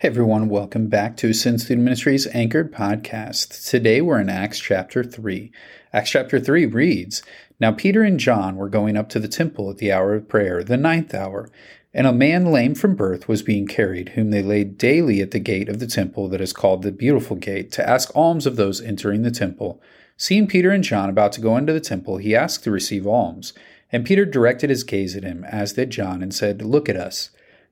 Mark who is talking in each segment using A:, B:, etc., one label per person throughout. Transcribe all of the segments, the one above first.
A: Hey everyone, welcome back to Ascend Student Ministries Anchored Podcast. Today we're in Acts chapter 3. Acts chapter 3 reads Now Peter and John were going up to the temple at the hour of prayer, the ninth hour, and a man lame from birth was being carried, whom they laid daily at the gate of the temple that is called the Beautiful Gate, to ask alms of those entering the temple. Seeing Peter and John about to go into the temple, he asked to receive alms. And Peter directed his gaze at him, as did John, and said, Look at us.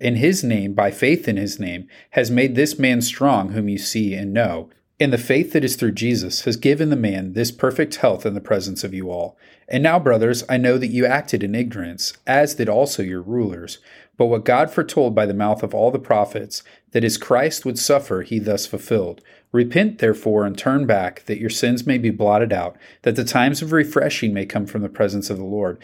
A: in his name, by faith in his name, has made this man strong whom you see and know. And the faith that is through Jesus has given the man this perfect health in the presence of you all. And now, brothers, I know that you acted in ignorance, as did also your rulers. But what God foretold by the mouth of all the prophets, that his Christ would suffer, he thus fulfilled. Repent, therefore, and turn back, that your sins may be blotted out, that the times of refreshing may come from the presence of the Lord,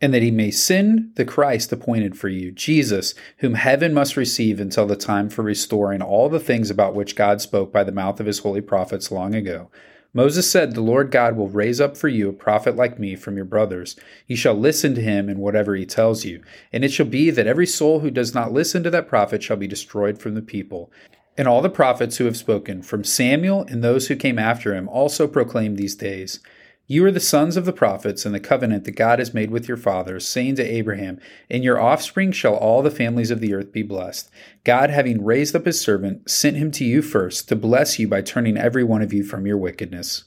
A: and that he may send the Christ appointed for you, Jesus, whom heaven must receive until the time for restoring all the things about which God spoke by the mouth of his holy prophets long ago. Moses said, The Lord God will raise up for you a prophet like me from your brothers. You shall listen to him in whatever he tells you. And it shall be that every soul who does not listen to that prophet shall be destroyed from the people. And all the prophets who have spoken, from Samuel and those who came after him, also proclaim these days. You are the sons of the prophets and the covenant that God has made with your fathers, saying to Abraham, In your offspring shall all the families of the earth be blessed. God, having raised up his servant, sent him to you first to bless you by turning every one of you from your wickedness.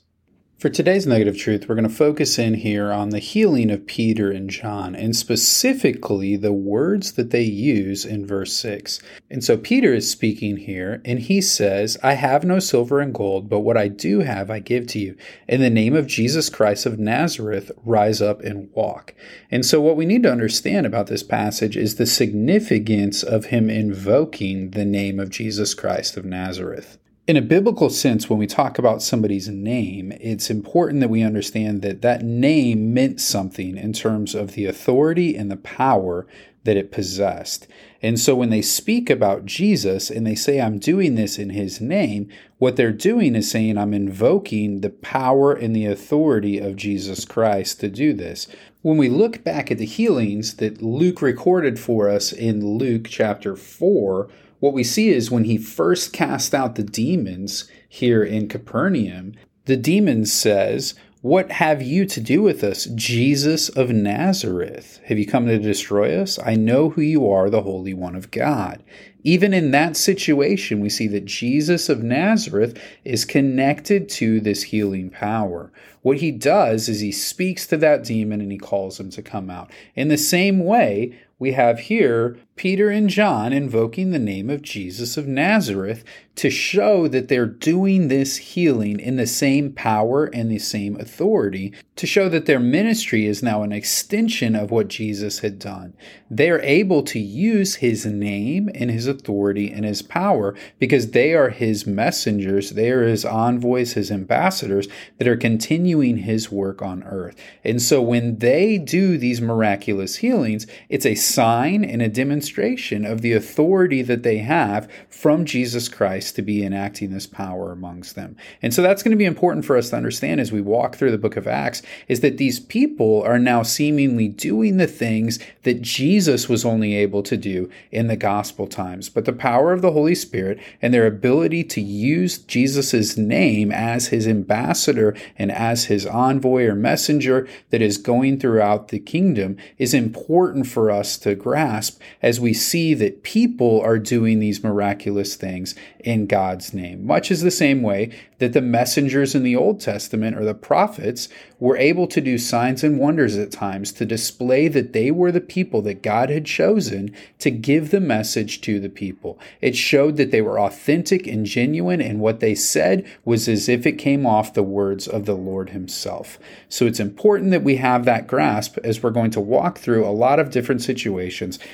A: For today's negative truth, we're going to focus in here on the healing of Peter and John, and specifically the words that they use in verse 6. And so Peter is speaking here, and he says, I have no silver and gold, but what I do have I give to you. In the name of Jesus Christ of Nazareth, rise up and walk. And so what we need to understand about this passage is the significance of him invoking the name of Jesus Christ of Nazareth in a biblical sense, when we talk about somebody's name, it's important that we understand that that name meant something in terms of the authority and the power that it possessed. And so when they speak about Jesus and they say, I'm doing this in his name, what they're doing is saying, I'm invoking the power and the authority of Jesus Christ to do this. When we look back at the healings that Luke recorded for us in Luke chapter 4, what we see is when he first cast out the demons here in Capernaum, the demon says, What have you to do with us, Jesus of Nazareth? Have you come to destroy us? I know who you are, the Holy One of God. Even in that situation, we see that Jesus of Nazareth is connected to this healing power. What he does is he speaks to that demon and he calls him to come out. In the same way, we have here Peter and John invoking the name of Jesus of Nazareth to show that they're doing this healing in the same power and the same authority, to show that their ministry is now an extension of what Jesus had done. They're able to use his name and his authority and his power because they are his messengers, they are his envoys, his ambassadors that are continuing his work on earth. And so when they do these miraculous healings, it's a sign and a demonstration of the authority that they have from Jesus Christ to be enacting this power amongst them. And so that's going to be important for us to understand as we walk through the book of Acts is that these people are now seemingly doing the things that Jesus was only able to do in the gospel times, but the power of the Holy Spirit and their ability to use Jesus' name as his ambassador and as his envoy or messenger that is going throughout the kingdom is important for us to grasp as we see that people are doing these miraculous things in God's name. Much is the same way that the messengers in the Old Testament or the prophets were able to do signs and wonders at times to display that they were the people that God had chosen to give the message to the people. It showed that they were authentic and genuine, and what they said was as if it came off the words of the Lord Himself. So it's important that we have that grasp as we're going to walk through a lot of different situations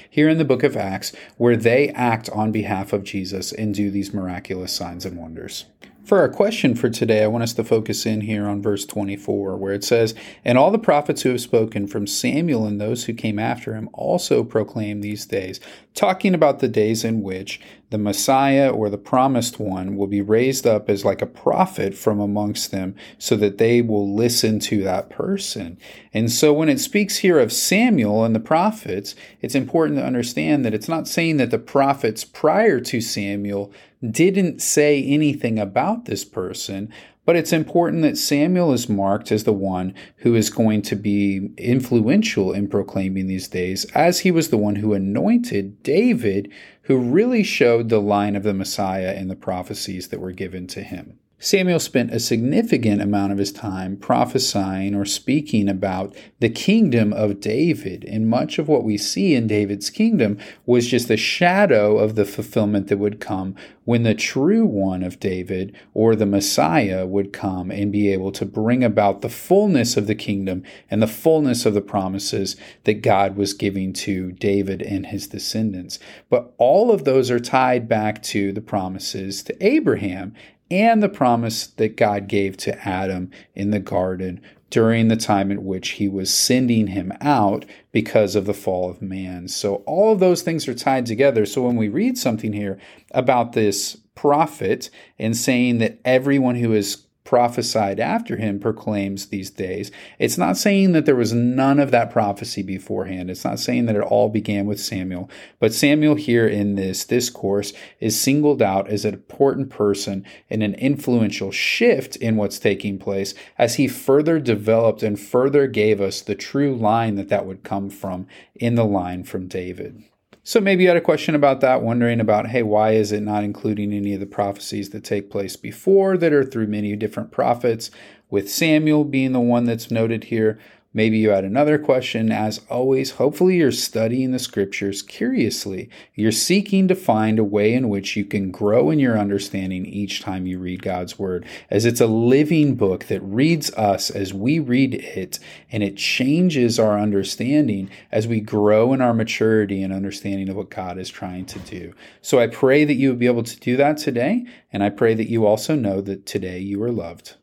A: here in the book of Acts where they act on behalf of Jesus and do these miraculous signs and wonders. For our question for today, I want us to focus in here on verse 24, where it says, And all the prophets who have spoken from Samuel and those who came after him also proclaim these days, talking about the days in which the Messiah or the promised one will be raised up as like a prophet from amongst them, so that they will listen to that person. And so when it speaks here of Samuel and the prophets, it's important to understand that it's not saying that the prophets prior to Samuel didn't say anything about this person, but it's important that Samuel is marked as the one who is going to be influential in proclaiming these days, as he was the one who anointed David, who really showed the line of the Messiah in the prophecies that were given to him. Samuel spent a significant amount of his time prophesying or speaking about the kingdom of David. And much of what we see in David's kingdom was just a shadow of the fulfillment that would come when the true one of David or the Messiah would come and be able to bring about the fullness of the kingdom and the fullness of the promises that God was giving to David and his descendants. But all of those are tied back to the promises to Abraham and the promise that God gave to Adam in the garden during the time at which he was sending him out because of the fall of man. So all of those things are tied together. So when we read something here about this prophet and saying that everyone who is prophesied after him proclaims these days. It's not saying that there was none of that prophecy beforehand. It's not saying that it all began with Samuel, but Samuel here in this discourse is singled out as an important person and an influential shift in what's taking place as he further developed and further gave us the true line that that would come from in the line from David. So maybe you had a question about that, wondering about, hey, why is it not including any of the prophecies that take place before that are through many different prophets, with Samuel being the one that's noted here? Maybe you had another question. As always, hopefully you're studying the scriptures curiously. You're seeking to find a way in which you can grow in your understanding each time you read God's word, as it's a living book that reads us as we read it, and it changes our understanding as we grow in our maturity and understanding of what God is trying to do. So I pray that you will be able to do that today, and I pray that you also know that today you are loved.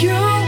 A: You